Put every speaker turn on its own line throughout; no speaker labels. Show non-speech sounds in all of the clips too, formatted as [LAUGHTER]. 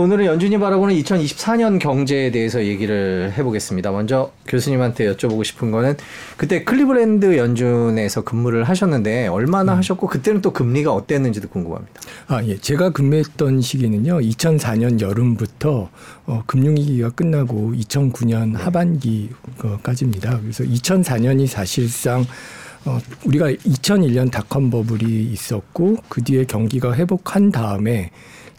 오늘은 연준이 바라보는 2024년 경제에 대해서 얘기를 해보겠습니다. 먼저 교수님한테 여쭤보고 싶은 거는 그때 클리브랜드 연준에서 근무를 하셨는데 얼마나 음. 하셨고 그때는 또 금리가 어땠는지도 궁금합니다.
아, 예. 제가 근무했던 시기는요. 2004년 여름부터 어, 금융위기가 끝나고 2009년 하반기까지입니다. 그래서 2004년이 사실상 어, 우리가 2001년 닷컴 버블이 있었고 그 뒤에 경기가 회복한 다음에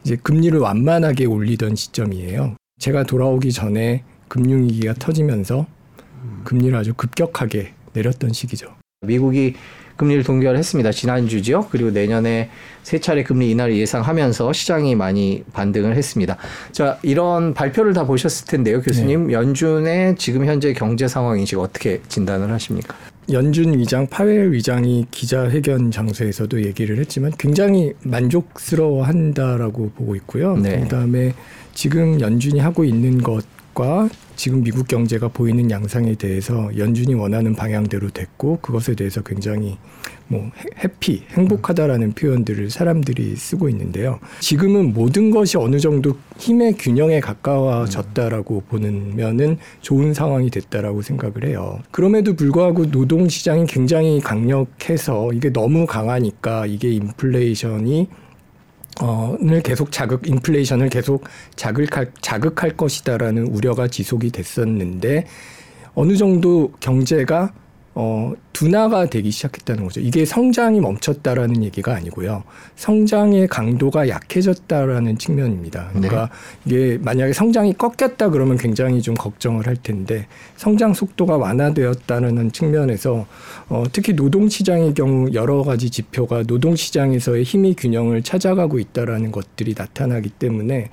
이제 금리를 완만하게 올리던 시점이에요. 제가 돌아오기 전에 금융위기가 터지면서 금리를 아주 급격하게 내렸던 시기죠.
미국이 금리를 동결했습니다. 지난주죠. 그리고 내년에 세 차례 금리 인하를 예상하면서 시장이 많이 반등을 했습니다. 자, 이런 발표를 다 보셨을 텐데요. 교수님, 네. 연준의 지금 현재 경제 상황이 지금 어떻게 진단을 하십니까?
연준 위장, 파웰 위장이 기자회견 장소에서도 얘기를 했지만 굉장히 만족스러워한다라고 보고 있고요. 네. 그다음에 지금 연준이 하고 있는 것과 지금 미국 경제가 보이는 양상에 대해서 연준이 원하는 방향대로 됐고 그것에 대해서 굉장히 뭐 해피, 행복하다라는 표현들을 사람들이 쓰고 있는데요. 지금은 모든 것이 어느 정도 힘의 균형에 가까워졌다라고 보는 면은 좋은 상황이 됐다라고 생각을 해요. 그럼에도 불구하고 노동 시장이 굉장히 강력해서 이게 너무 강하니까 이게 인플레이션이 어를 계속 자극 인플레이션을 계속 자극할 자극할 것이다라는 우려가 지속이 됐었는데 어느 정도 경제가 어, 둔화가 되기 시작했다는 거죠. 이게 성장이 멈췄다라는 얘기가 아니고요. 성장의 강도가 약해졌다라는 측면입니다. 그러니까 네. 이게 만약에 성장이 꺾였다 그러면 굉장히 좀 걱정을 할 텐데 성장 속도가 완화되었다는 측면에서 어, 특히 노동 시장의 경우 여러 가지 지표가 노동 시장에서의 힘의 균형을 찾아가고 있다라는 것들이 나타나기 때문에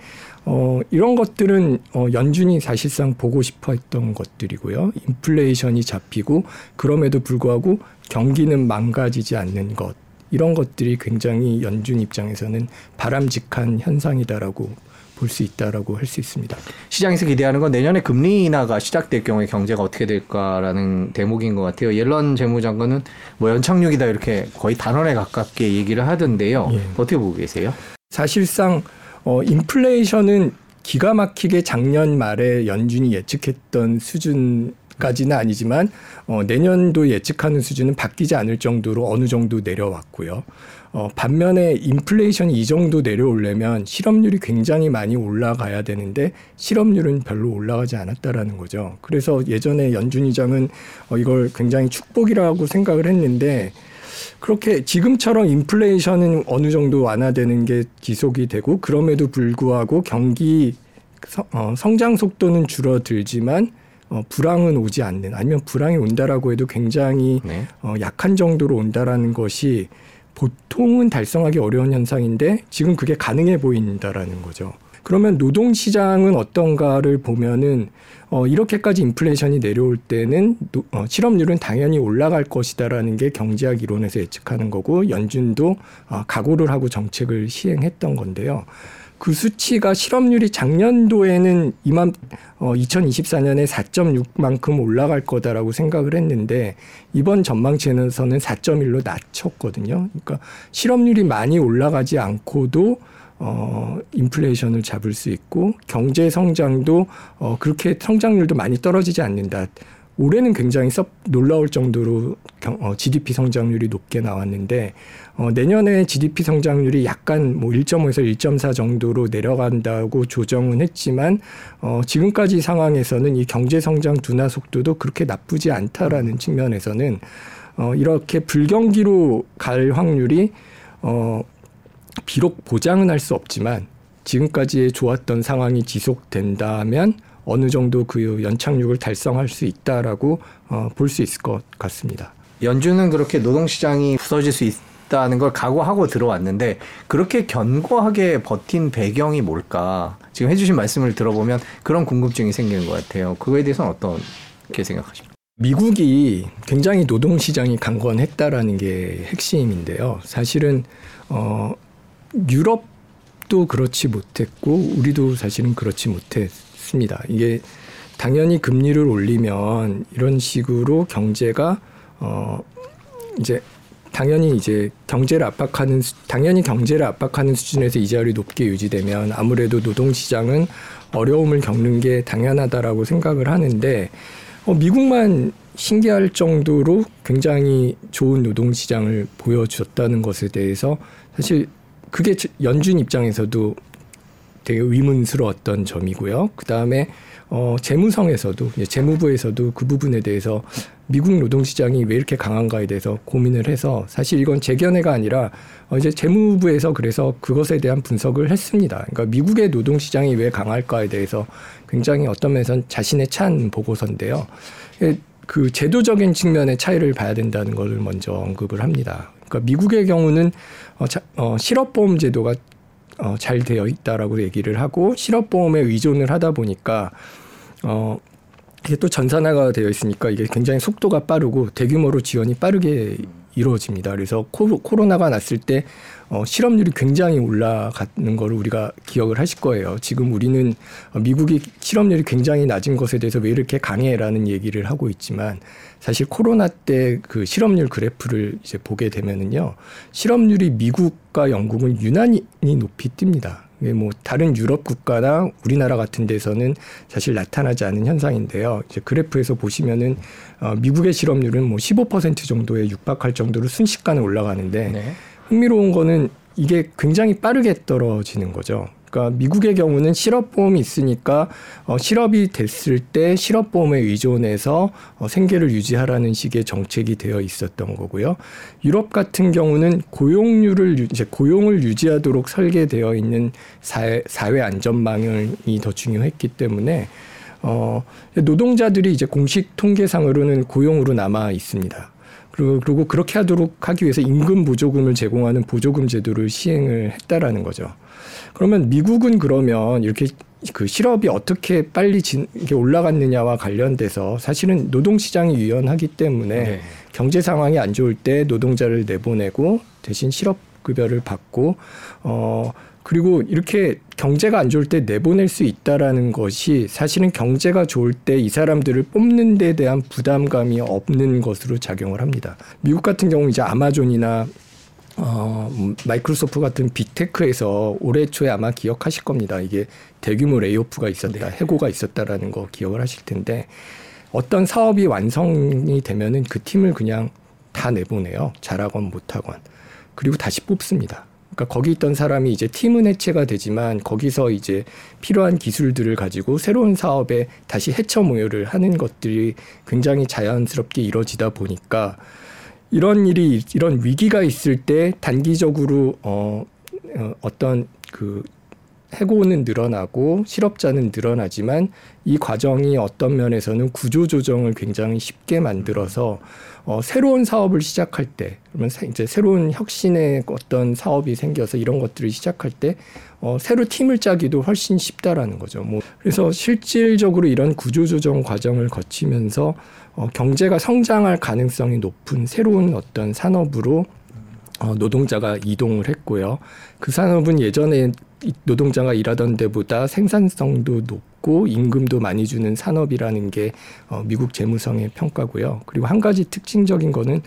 어, 이런 것들은 어, 연준이 사실상 보고 싶어 했던 것들이고요. 인플레이션이 잡히고 그럼에도 불구하고 경기는 망가지지 않는 것. 이런 것들이 굉장히 연준 입장에서는 바람직한 현상이다라고 볼 수 있다라고 할 수 있습니다.
시장에서 기대하는 건 내년에 금리 인하가 시작될 경우에 경제가 어떻게 될까라는 대목인 것 같아요. 옐런 재무장관은 뭐 연착륙이다 이렇게 거의 단언에 가깝게 얘기를 하던데요. 예. 어떻게 보고 계세요?
사실상 어, 인플레이션은 기가 막히게 작년 말에 연준이 예측했던 수준 까지는 아니지만 어, 내년도 예측하는 수준은 바뀌지 않을 정도로 어느 정도 내려왔고요. 어, 반면에 인플레이션이 이 정도 내려오려면 실업률이 굉장히 많이 올라가야 되는데 실업률은 별로 올라가지 않았다라는 거죠. 그래서 예전에 연준 의장은 어, 이걸 굉장히 축복이라고 생각을 했는데 그렇게 지금처럼 인플레이션은 어느 정도 완화되는 게 지속이 되고 그럼에도 불구하고 경기 어, 성장 속도는 줄어들지만 어, 불황은 오지 않는 아니면 불황이 온다라고 해도 굉장히 네. 어, 약한 정도로 온다라는 것이 보통은 달성하기 어려운 현상인데 지금 그게 가능해 보인다라는 거죠. 그러면 노동 시장은 어떤가를 보면은 어 이렇게까지 인플레이션이 내려올 때는 노, 어, 실업률은 당연히 올라갈 것이다라는 게 경제학 이론에서 예측하는 거고 연준도 어, 각오를 하고 정책을 시행했던 건데요. 그 수치가 실업률이 작년도에는 이만 어 2024년에 4.6만큼 올라갈 거다라고 생각을 했는데 이번 전망치에서는 4.1로 낮췄거든요. 그러니까 실업률이 많이 올라가지 않고도 어, 인플레이션을 잡을 수 있고 경제 성장도 어, 그렇게 성장률도 많이 떨어지지 않는다. 올해는 굉장히 섭 놀라울 정도로 경, 어, GDP 성장률이 높게 나왔는데 어, 내년에 GDP 성장률이 약간 뭐 1.5에서 1.4 정도로 내려간다고 조정은 했지만 어, 지금까지 상황에서는 이 경제 성장 둔화 속도도 그렇게 나쁘지 않다라는 측면에서는 어, 이렇게 불경기로 갈 확률이 어, 비록 보장은 할 수 없지만 지금까지의 좋았던 상황이 지속된다면 어느 정도 그 연착륙을 달성할 수 있다라고 어, 볼 수 있을 것 같습니다.
연준은 그렇게 노동시장이 부서질 수 있다는 걸 각오하고 들어왔는데 그렇게 견고하게 버틴 배경이 뭘까? 지금 해주신 말씀을 들어보면 그런 궁금증이 생기는 것 같아요. 그거에 대해서는 어떻게 생각하십니까?
미국이 굉장히 노동시장이 강건했다라는 게 핵심인데요. 사실은 어, 유럽도 그렇지 못했고 우리도 사실은 그렇지 못했습니다. 이게 당연히 금리를 올리면 이런 식으로 경제가 어 이제 당연히 이제 경제를 압박하는 수- 당연히 경제를 압박하는 수준에서 이자율이 높게 유지되면 아무래도 노동 시장은 어려움을 겪는 게 당연하다라고 생각을 하는데 어, 미국만 신기할 정도로 굉장히 좋은 노동 시장을 보여줬다는 것에 대해서 사실 그게 저- 연준 입장에서도 되게 의문스러웠던 점이고요. 그 다음에 어, 재무성에서도 재무부에서도 그 부분에 대해서 미국 노동시장이 왜 이렇게 강한가에 대해서 고민을 해서 사실 이건 제 견해가 아니라 어, 이제 재무부에서 그래서 그것에 대한 분석을 했습니다. 그러니까 미국의 노동시장이 왜 강할까에 대해서 굉장히 어떤 면에선 자신의 찬 보고서인데요. 예, 그 제도적인 측면의 차이를 봐야 된다는 것을 먼저 언급을 합니다. 그러니까 미국의 경우는 어, 자, 어, 실업보험 제도가 어, 잘 되어 있다라고 얘기를 하고 실업보험에 의존을 하다 보니까 어, 이게 또 전산화가 되어 있으니까 이게 굉장히 속도가 빠르고 대규모로 지원이 빠르게 이루어집니다. 그래서 코로, 코로나가 났을 때 어, 실업률이 굉장히 올라가는 거를 우리가 기억을 하실 거예요. 지금 우리는 어, 미국이 실업률이 굉장히 낮은 것에 대해서 왜 이렇게 강해라는 얘기를 하고 있지만 사실 코로나 때 그 실업률 그래프를 이제 보게 되면은요. 실업률이 미국과 영국은 유난히 높이 뜹니다. 이게 뭐 다른 유럽 국가나 우리나라 같은 데서는 사실 나타나지 않은 현상인데요. 이제 그래프에서 보시면은 어, 미국의 실업률은 뭐 15% 정도에 육박할 정도로 순식간에 올라가는데
네.
흥미로운 거는 이게 굉장히 빠르게 떨어지는 거죠. 그러니까 미국의 경우는 실업보험이 있으니까 어, 실업이 됐을 때 실업보험에 의존해서 어, 생계를 유지하라는 식의 정책이 되어 있었던 거고요. 유럽 같은 경우는 고용률을 유- 이제 고용을 유지하도록 설계되어 있는 사회, 사회 안전망이 더 중요했기 때문에 어, 노동자들이 이제 공식 통계상으로는 고용으로 남아 있습니다. 그리고, 그렇게 하도록 하기 위해서 임금 보조금을 제공하는 보조금 제도를 시행을 했다라는 거죠. 그러면 미국은 그러면 이렇게 그 실업이 어떻게 빨리 진, 이게 올라갔느냐와 관련돼서 사실은 노동 시장이 유연하기 때문에
네.
경제 상황이 안 좋을 때 노동자를 내보내고 대신 실업 급여를 받고 어 그리고 이렇게 경제가 안 좋을 때 내보낼 수 있다라는 것이 사실은 경제가 좋을 때 이 사람들을 뽑는 데 대한 부담감이 없는 것으로 작용을 합니다. 미국 같은 경우 이제 아마존이나 어, 음, 마이크로소프트 같은 빅테크에서 올해 초에 아마 기억하실 겁니다. 이게 대규모 레이오프가 있었다, 해고가 있었다라는 거 기억을 하실 텐데 어떤 사업이 완성이 되면은 그 팀을 그냥 다 내보내요. 잘하건 못하건. 그리고 다시 뽑습니다. 그러니까 거기 있던 사람이 이제 팀은 해체가 되지만 거기서 이제 필요한 기술들을 가지고 새로운 사업에 다시 해처 모여를 하는 것들이 굉장히 자연스럽게 이루어지다 보니까 이런 일이 이런 위기가 있을 때 단기적으로 어, 어 어떤 그 해고는 늘어나고 실업자는 늘어나지만 이 과정이 어떤 면에서는 구조 조정을 굉장히 쉽게 만들어서 어, 새로운 사업을 시작할 때 그러면 새- 이제 새로운 혁신의 어떤 사업이 생겨서 이런 것들을 시작할 때 어, 새로 팀을 짜기도 훨씬 쉽다라는 거죠. 뭐 그래서 실질적으로 이런 구조 조정 과정을 거치면서 어, 경제가 성장할 가능성이 높은 새로운 어떤 산업으로 어, 노동자가 이동을 했고요. 그 산업은 예전에 이 노동자가 일하던 데보다 생산성도 높고 임금도 많이 주는 산업이라는 게 어, 미국 재무성의 평가고요. 그리고 한 가지 특징적인 거는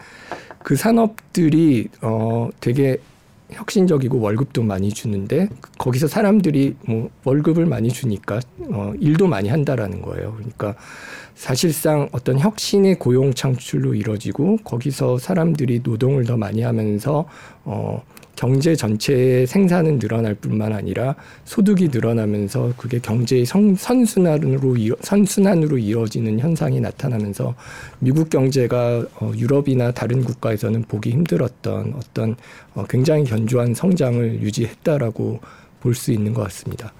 그 산업들이 어, 되게 혁신적이고 월급도 많이 주는데 거기서 사람들이 뭐 월급을 많이 주니까 어, 일도 많이 한다라는 거예요. 그러니까 사실상 어떤 혁신의 고용 창출로 이루어지고 거기서 사람들이 노동을 더 많이 하면서 어 경제 전체의 생산은 늘어날 뿐만 아니라 소득이 늘어나면서 그게 경제의 성, 선순환으로 이어, 선순환으로 이루어지는 현상이 나타나면서 미국 경제가 어, 유럽이나 다른 국가에서는 보기 힘들었던 어떤 어, 굉장히 견조한 성장을 유지했다라고 볼 수 있는 것 같습니다.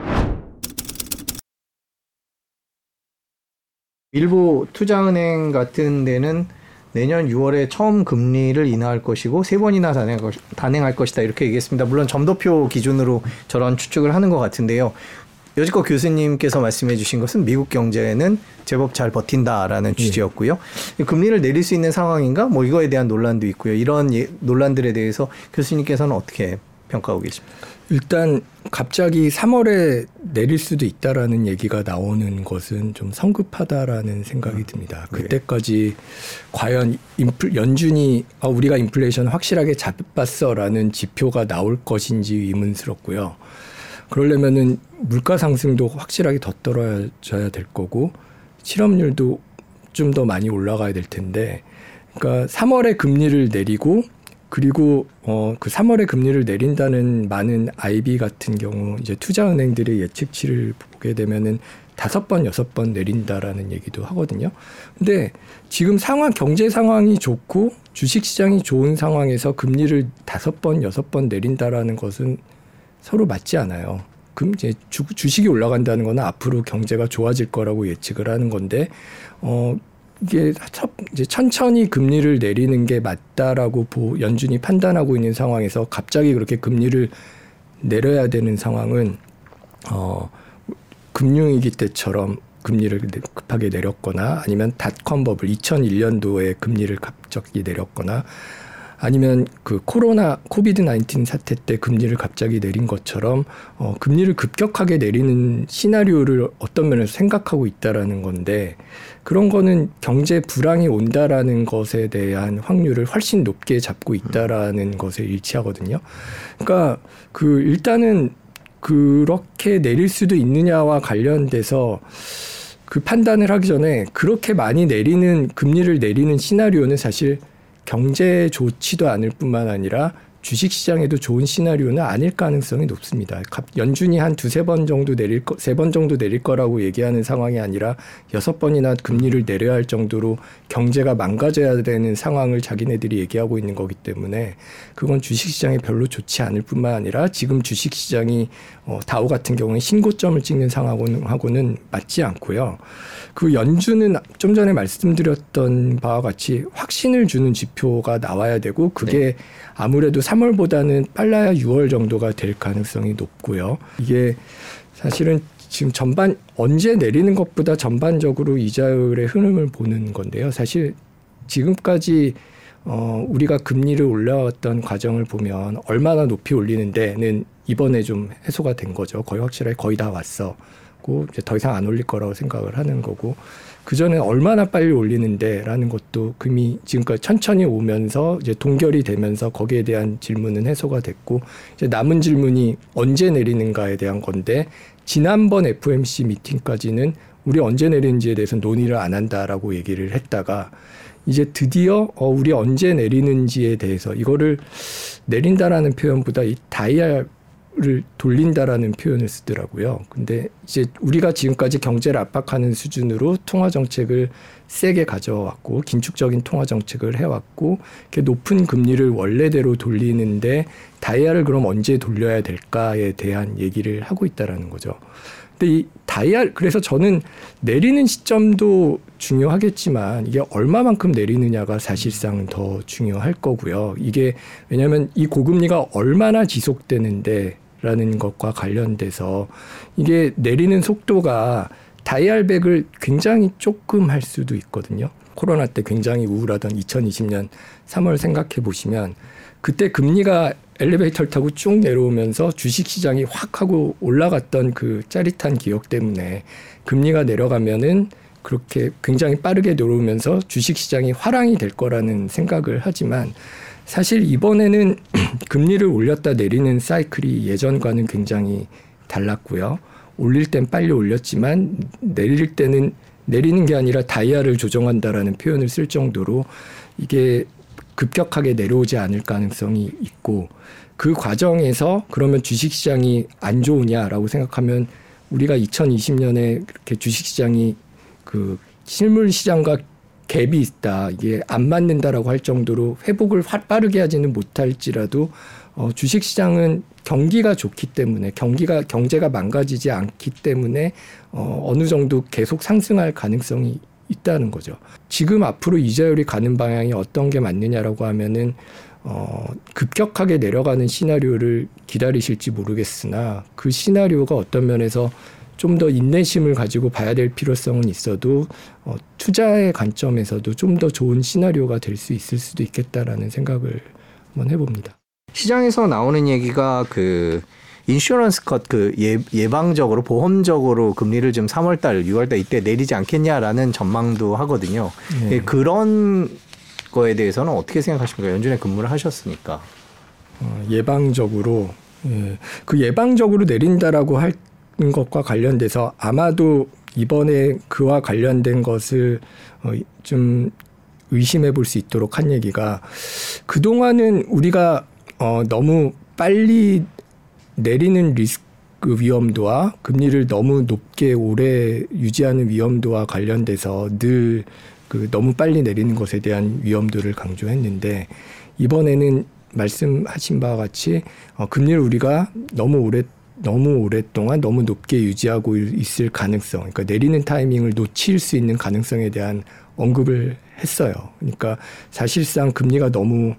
일부 투자은행 같은 데는 내년 6월에 처음 금리를 인하할 것이고 세 번이나 단행할, 것, 것이다 이렇게 얘기했습니다. 물론 점도표 기준으로 저런 추측을 하는 것 같은데요. 여지껏 교수님께서 말씀해 주신 것은 미국 경제는 제법 잘 버틴다라는 취지였고요. 금리를 내릴 수 있는 상황인가? 뭐 이거에 대한 논란도 있고요. 이런 예, 논란들에 대해서 교수님께서는 어떻게 평가하고 계십니까?
일단 갑자기 3월에 내릴 수도 있다라는 얘기가 나오는 것은 좀 성급하다라는 생각이 듭니다.
네.
그때까지 과연 인플, 연준이 아, 우리가 인플레이션 확실하게 잡았어라는 지표가 나올 것인지 의문스럽고요. 그러려면은 물가 상승도 확실하게 더 떨어져야 될 거고 실업률도 좀 더 많이 올라가야 될 텐데 그러니까 3월에 금리를 내리고 그리고 어 그 3월에 금리를 내린다는 많은 IB 같은 경우 이제 투자은행들의 예측치를 보게 되면은 다섯 번 여섯 번 내린다라는 얘기도 하거든요. 근데 지금 상황 경제 상황이 좋고 주식 시장이 좋은 상황에서 금리를 다섯 번 여섯 번 내린다라는 것은 서로 맞지 않아요. 금 이제 주, 주식이 올라간다는 거는 앞으로 경제가 좋아질 거라고 예측을 하는 건데 어 이게 천천히 금리를 내리는 게 맞다라고 보, 연준이 판단하고 있는 상황에서 갑자기 그렇게 금리를 내려야 되는 상황은 어 금융위기 때처럼 금리를 내- 급하게 내렸거나 아니면 닷컴 버블 2001년도에 금리를 갑자기 내렸거나 아니면 그 코로나 코비드 19 사태 때 금리를 갑자기 내린 것처럼 어 금리를 급격하게 내리는 시나리오를 어떤 면에서 생각하고 있다라는 건데 그런 거는 경제 불황이 온다라는 것에 대한 확률을 훨씬 높게 잡고 있다라는 것에 일치하거든요. 그러니까 그 일단은 그렇게 내릴 수도 있느냐와 관련돼서 그 판단을 하기 전에 그렇게 많이 내리는 금리를 내리는 시나리오는 사실 경제에 좋지도 않을 뿐만 아니라 주식 시장에도 좋은 시나리오는 아닐 가능성이 높습니다. 갑- 연준이 한 두세 번 정도 내릴 거, 세 번 정도 내릴 거라고 얘기하는 상황이 아니라 여섯 번이나 금리를 내려야 할 정도로 경제가 망가져야 되는 상황을 자기네들이 얘기하고 있는 거기 때문에 그건 주식 시장에 별로 좋지 않을 뿐만 아니라 지금 주식 시장이 어, 다우 같은 경우에 신고점을 찍는 상황하고는 하고는 맞지 않고요. 그 연준은 좀 전에 말씀드렸던 바와 같이 확신을 주는 지표가 나와야 되고 그게 아무래도 3월보다는 빨라야 6월 정도가 될 가능성이 높고요. 이게 사실은 지금 전반 언제 내리는 것보다 전반적으로 이자율의 흐름을 보는 건데요. 사실 지금까지 어, 우리가 금리를 올라왔던 과정을 보면 얼마나 높이 올리는 데는 이번에 좀 해소가 된 거죠. 거의 확실하게 거의 다 왔어. 고 이제 더 이상 안 올릴 거라고 생각을 하는 거고 그 전에 얼마나 빨리 올리는데라는 것도 금이 지금까지 천천히 오면서 이제 동결이 되면서 거기에 대한 질문은 해소가 됐고 이제 남은 질문이 언제 내리는가에 대한 건데 지난번 FOMC 미팅까지는 우리 언제 내리는지에 대해서 논의를 안 한다라고 얘기를 했다가 이제 드디어 어 우리 언제 내리는지에 대해서 이거를 내린다라는 표현보다 이 다이얼 을 돌린다라는 표현을 쓰더라고요. 근데 이제 우리가 지금까지 경제를 압박하는 수준으로 통화 정책을 세게 가져왔고 긴축적인 통화 정책을 해왔고 이렇게 높은 금리를 원래대로 돌리는데 다이아를 그럼 언제 돌려야 될까에 대한 얘기를 하고 있다라는 거죠. 근데 이 다이아 그래서 저는 내리는 시점도 중요하겠지만 이게 얼마만큼 내리느냐가 사실상 더 중요할 거고요. 이게 왜냐하면 이 고금리가 얼마나 지속되는데 라는 것과 관련돼서 이게 내리는 속도가 다이알백을 굉장히 조금 할 수도 있거든요. 코로나 때 굉장히 우울하던 2020년 3월 생각해 보시면 그때 금리가 엘리베이터를 타고 쭉 내려오면서 주식 시장이 확 하고 올라갔던 그 짜릿한 기억 때문에 금리가 내려가면은 그렇게 굉장히 빠르게 내려오면서 주식 시장이 화랑이 될 거라는 생각을 하지만 사실 이번에는 [CLEARS THROAT] 금리를 올렸다 내리는 사이클이 예전과는 굉장히 달랐고요. 올릴 땐 빨리 올렸지만 내릴 때는 내리는 게 아니라 다이아를 조정한다라는 표현을 쓸 정도로 이게 급격하게 내려오지 않을 가능성이 있고 그 과정에서 그러면 주식시장이 안 좋으냐라고 생각하면 우리가 2020년에 그렇게 주식시장이 그 실물 시장과 갭이 있다 이게 안 맞는다라고 할 정도로 회복을 빠르게 하지는 못할지라도 어, 주식 시장은 경기가 좋기 때문에 경기가 경제가 망가지지 않기 때문에 어, 어느 정도 계속 상승할 가능성이 있다는 거죠. 지금 앞으로 이자율이 가는 방향이 어떤 게 맞느냐라고 하면은 어, 급격하게 내려가는 시나리오를 기다리실지 모르겠으나 그 시나리오가 어떤 면에서 좀 더 인내심을 가지고 봐야 될 필요성은 있어도 어, 투자의 관점에서도 좀 더 좋은 시나리오가 될 수 있을 수도 있겠다라는 생각을 한번 해봅니다.
시장에서 나오는 얘기가 그 인슈런스 컷 그 예방적으로 보험적으로 금리를 좀 3월달, 6월달 이때 내리지 않겠냐라는 전망도 하거든요. 네. 예, 그런 거에 대해서는 어떻게 생각하십니까? 연준에 근무를 하셨으니까.
어, 예방적으로 예, 그 예방적으로 내린다라고 할 것과 관련돼서 아마도 이번에 그와 관련된 것을 어, 좀 의심해 볼 수 있도록 한 얘기가 그동안은 우리가 어, 너무 빨리 내리는 리스크 위험도와 금리를 너무 높게 오래 유지하는 위험도와 관련돼서 늘 그 너무 빨리 내리는 것에 대한 위험도를 강조했는데 이번에는 말씀하신 바와 같이 어, 금리를 우리가 너무 오래 너무 오랫동안 너무 높게 유지하고 있을 가능성, 그러니까 내리는 타이밍을 놓칠 수 있는 가능성에 대한 언급을 했어요. 그러니까 사실상 금리가 너무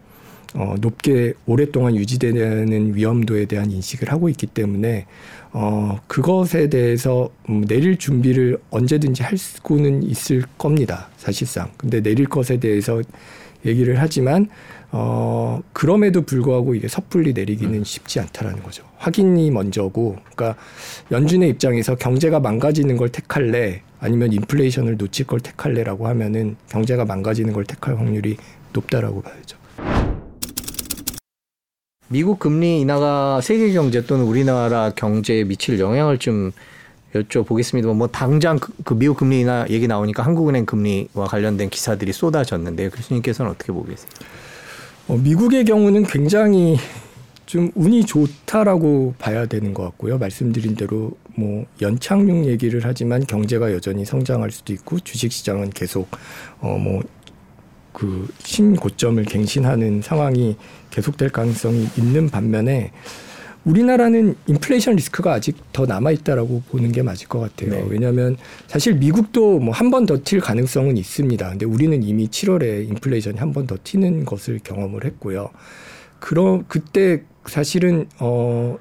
어, 높게 오랫동안 유지되는 위험도에 대한 인식을 하고 있기 때문에 어, 그것에 대해서 음, 내릴 준비를 언제든지 할 수는 있을 겁니다. 사실상. 근데 내릴 것에 대해서 얘기를 하지만 어, 그럼에도 불구하고 이게 섣불리 내리기는 쉽지 않다라는 거죠. 확인이 먼저고, 그러니까 연준의 입장에서 경제가 망가지는 걸 택할래, 아니면 인플레이션을 놓칠 걸 택할래라고 하면은 경제가 망가지는 걸 택할 확률이 높다라고 봐야죠.
미국 금리 인하가 세계 경제 또는 우리나라 경제에 미칠 영향을 좀 여쭤보겠습니다. 뭐 당장 그, 그 미국 금리 인하 얘기 나오니까 한국은행 금리와 관련된 기사들이 쏟아졌는데 교수님께서는 어떻게 보고 계세요?
어, 미국의 경우는 굉장히 좀 운이 좋다라고 봐야 되는 것 같고요. 말씀드린 대로 뭐 연착륙 얘기를 하지만 경제가 여전히 성장할 수도 있고 주식 시장은 계속 어뭐 그 신고점을 갱신하는 상황이 계속될 가능성이 있는 반면에 우리나라는 인플레이션 리스크가 아직 더 남아 있다라고 보는 게 맞을 것 같아요. 네. 왜냐하면 사실 미국도 뭐 한 번 더 튈 가능성은 있습니다. 근데 우리는 이미 7월에 인플레이션이 한 번 더 튀는 것을 경험을 했고요. 그럼 그때 사실은 어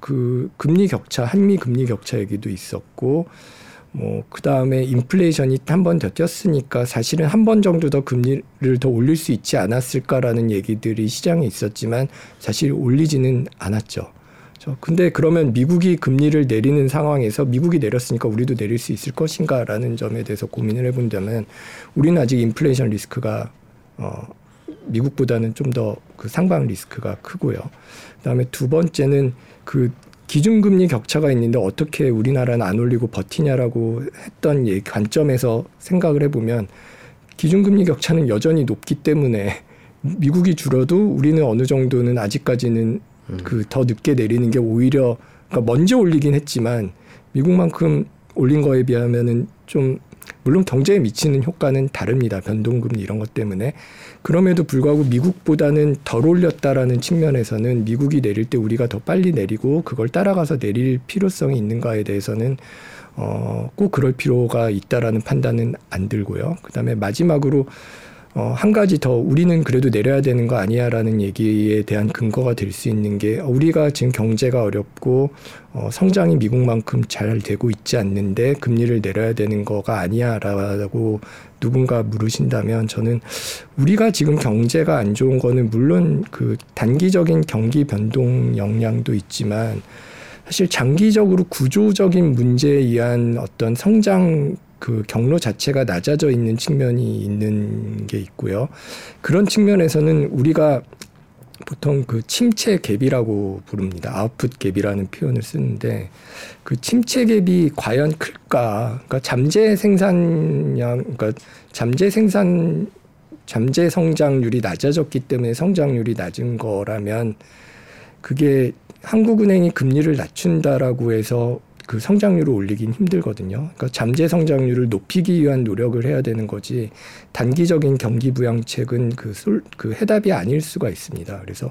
그 금리 격차, 한미 금리 격차 얘기도 있었고 뭐 그다음에 인플레이션이 한 번 더 뛰었으니까 사실은 한 번 정도 더 금리를 더 올릴 수 있지 않았을까라는 얘기들이 시장에 있었지만 사실 올리지는 않았죠. 근데 그러면 미국이 금리를 내리는 상황에서 미국이 내렸으니까 우리도 내릴 수 있을 것인가라는 점에 대해서 고민을 해본다면 우리는 아직 인플레이션 리스크가 어 미국보다는 좀 더 그 상방 리스크가 크고요. 그다음에 두 번째는 그 기준금리 격차가 있는데 어떻게 우리나라는 안 올리고 버티냐라고 했던 관점에서 생각을 해보면 기준금리 격차는 여전히 높기 때문에 미국이 줄어도 우리는 어느 정도는 아직까지는 음. 그더 늦게 내리는 게 오히려 그러니까 먼저 올리긴 했지만 미국만큼 올린 거에 비하면은 좀 물론 경제에 미치는 효과는 다릅니다. 변동금리 이런 것 때문에. 그럼에도 불구하고 미국보다는 덜 올렸다라는 측면에서는 미국이 내릴 때 우리가 더 빨리 내리고 그걸 따라가서 내릴 필요성이 있는가에 대해서는 어, 꼭 그럴 필요가 있다라는 판단은 안 들고요. 그 다음에 마지막으로 어, 한 가지 더 우리는 그래도 내려야 되는 거 아니야라는 얘기에 대한 근거가 될 수 있는 게 우리가 지금 경제가 어렵고 어, 성장이 미국만큼 잘 되고 있지 않는데 금리를 내려야 되는 거가 아니야라고 누군가 물으신다면 저는 우리가 지금 경제가 안 좋은 거는 물론 그 단기적인 경기 변동 영향도 있지만 사실 장기적으로 구조적인 문제에 의한 어떤 성장 그 경로 자체가 낮아져 있는 측면이 있는 게 있고요. 그런 측면에서는 우리가 보통 그 침체 갭이라고 부릅니다. 아웃풋 갭이라는 표현을 쓰는데 그 침체 갭이 과연 클까? 그러니까 잠재 생산량, 그러니까 잠재 생산, 잠재 성장률이 낮아졌기 때문에 성장률이 낮은 거라면 그게 한국은행이 금리를 낮춘다라고 해서 그 성장률을 올리긴 힘들거든요. 그러니까 잠재 성장률을 높이기 위한 노력을 해야 되는 거지 단기적인 경기 부양책은 그, 솔, 그 해답이 아닐 수가 있습니다. 그래서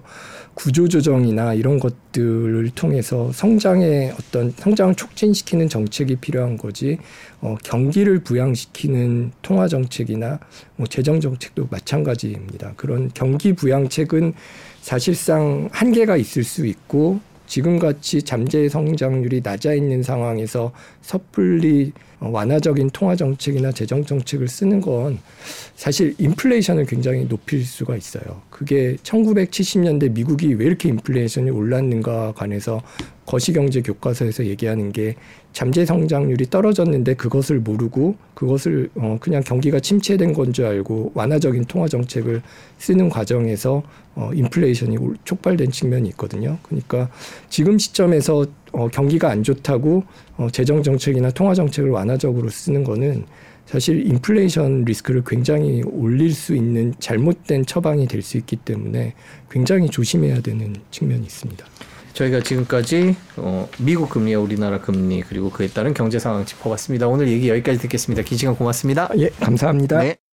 구조 조정이나 이런 것들을 통해서 성장의 어떤 성장을 촉진시키는 정책이 필요한 거지 어, 경기를 부양시키는 통화 정책이나 뭐 재정 정책도 마찬가지입니다. 그런 경기 부양책은 사실상 한계가 있을 수 있고 지금 같이 잠재 성장률이 낮아 있는 상황에서 섣불리 어, 완화적인 통화 정책이나 재정 정책을 쓰는 건 사실 인플레이션을 굉장히 높일 수가 있어요. 그게 1970년대 미국이 왜 이렇게 인플레이션이 올랐는가 관해서 거시경제 교과서에서 얘기하는 게 잠재 성장률이 떨어졌는데 그것을 모르고 그것을 어 그냥 경기가 침체된 건 줄 알고 완화적인 통화 정책을 쓰는 과정에서 어 인플레이션이 올- 촉발된 측면이 있거든요. 그러니까 지금 시점에서 어 경기가 안 좋다고 어 재정 정책이나 통화 정책을 완화적으로 쓰는 거는 사실 인플레이션 리스크를 굉장히 올릴 수 있는 잘못된 처방이 될 수 있기 때문에 굉장히 조심해야 되는 측면이 있습니다.
저희가 지금까지 어, 미국 금리와 우리나라 금리 그리고 그에 따른 경제 상황 짚어봤습니다. 오늘 얘기 여기까지 듣겠습니다. 긴 시간 고맙습니다.
예, 감사합니다.
네.